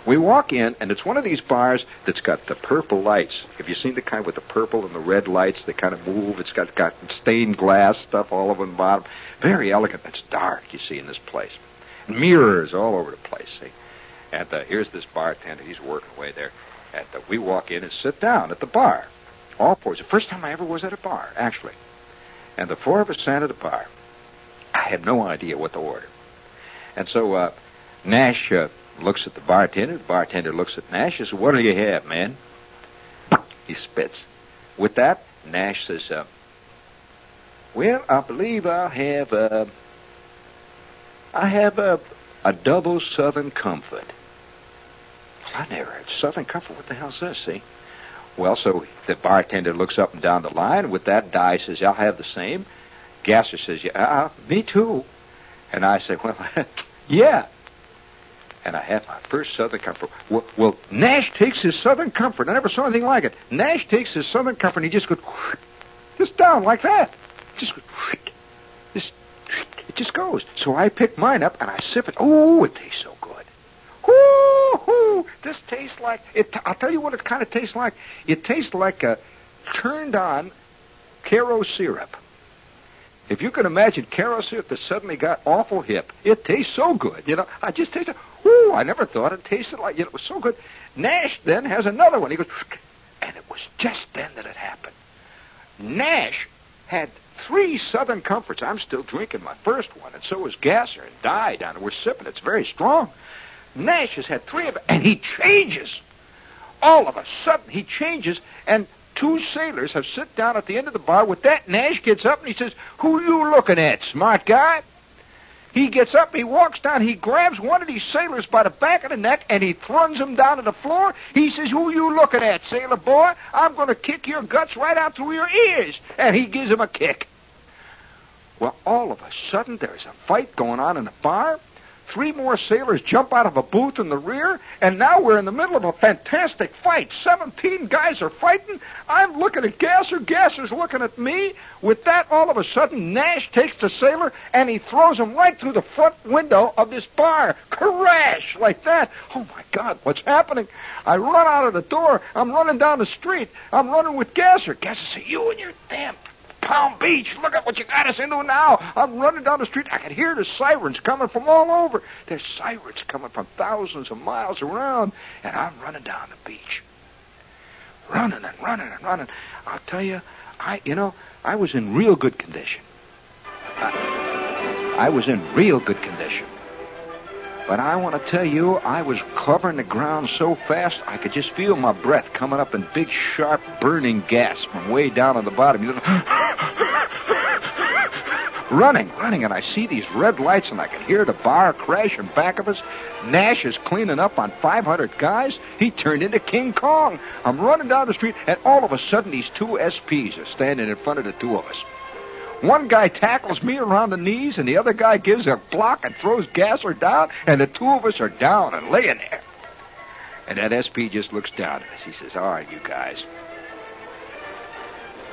We walk in, and it's one of these bars that's got the purple lights. Have you seen the kind with the purple and the red lights? They kind of move. It's got got stained glass stuff all over the bottom. Very elegant. It's dark, you see, in this place. Mirrors all over the place, see. And uh, here's this bartender. He's working away there. And uh, we walk in and sit down at the bar. All four. It's the first time I ever was at a bar, actually. And the four of us sat at a bar. I had no idea what to order. And so uh, Nash uh, looks at the bartender. The bartender looks at Nash and says, What do you have, man? He spits. With that, Nash says, uh, Well, I believe I'll have uh, I have a, a double Southern Comfort. Well, I never heard Southern Comfort. What the hell's this, see? Well, so the bartender looks up and down the line. With that, Di says, I'll have the same. Gasser says, yeah, uh, me too. And I say, well, <laughs> yeah. And I have my first Southern Comfort. Well, well, Nash takes his Southern Comfort. I never saw anything like it. Nash takes his Southern Comfort and he just goes, <sniffs> just down like that. Just goes, <sniffs> just, <sniffs> it just goes. So I pick mine up and I sip it. Oh, it tastes so good. This tastes like it. I'll tell you what it kind of tastes like. It tastes like a turned on Karo syrup. If you can imagine Karo syrup that suddenly got awful hip, it tastes so good. You know, I just tasted. Whoo! I never thought it tasted like. You know, it was so good. Nash then has another one. He goes, and it was just then that it happened. Nash had three Southern Comforts. I'm still drinking my first one, and so is Gasser and Di down there. We're sipping. It's very strong. Nash has had three of and he changes. All of a sudden, he changes, and two sailors have sit down at the end of the bar. With that, Nash gets up and he says, "Who you looking at, smart guy?" He gets up, he walks down, he grabs one of these sailors by the back of the neck, and he thruns him down to the floor. He says, Who you looking at, sailor boy? I'm going to kick your guts right out through your ears. And he gives him a kick. Well, all of a sudden, there's a fight going on in the bar. Three more sailors jump out of a booth in the rear, and now we're in the middle of a fantastic fight. Seventeen guys are fighting. I'm looking at Gasser. Gasser's looking at me. With that, all of a sudden, Nash takes the sailor and he throws him right through the front window of this bar. Crash! Like that. Oh my God, what's happening? I run out of the door. I'm running down the street. I'm running with Gasser. Gasser says, You and your damn Palm Beach. Look at what you got us into now. I'm running down the street. I can hear the sirens coming from all over. There's sirens coming from thousands of miles around, and I'm running down the beach. Running and running and running. I'll tell you, I, you know, I was in real good condition. I, I was in real good condition. But I want to tell you, I was covering the ground so fast I could just feel my breath coming up in big, sharp, burning gas from way down at the bottom. You <laughs> running, running, and I see these red lights, and I can hear the bar crash in back of us. Nash is cleaning up on 500 guys. He turned into King Kong. I'm running down the street, and all of a sudden, these two SPs are standing in front of the two of us. One guy tackles me around the knees, and the other guy gives a block and throws Gasser down, and the two of us are down and laying there. And that SP just looks down at us. He says, All right, you guys.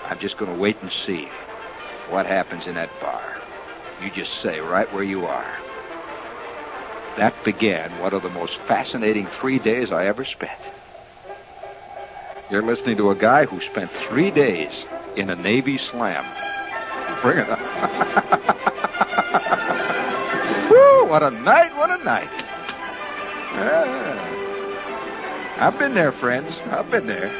I'm just going to wait and see what happens in that bar. You just say right where you are. That began one of the most fascinating three days I ever spent. You're listening to a guy who spent three days in a Navy slam. Bring it. <laughs> Woo, what a night, what a night. Yeah. I've been there, friends. I've been there.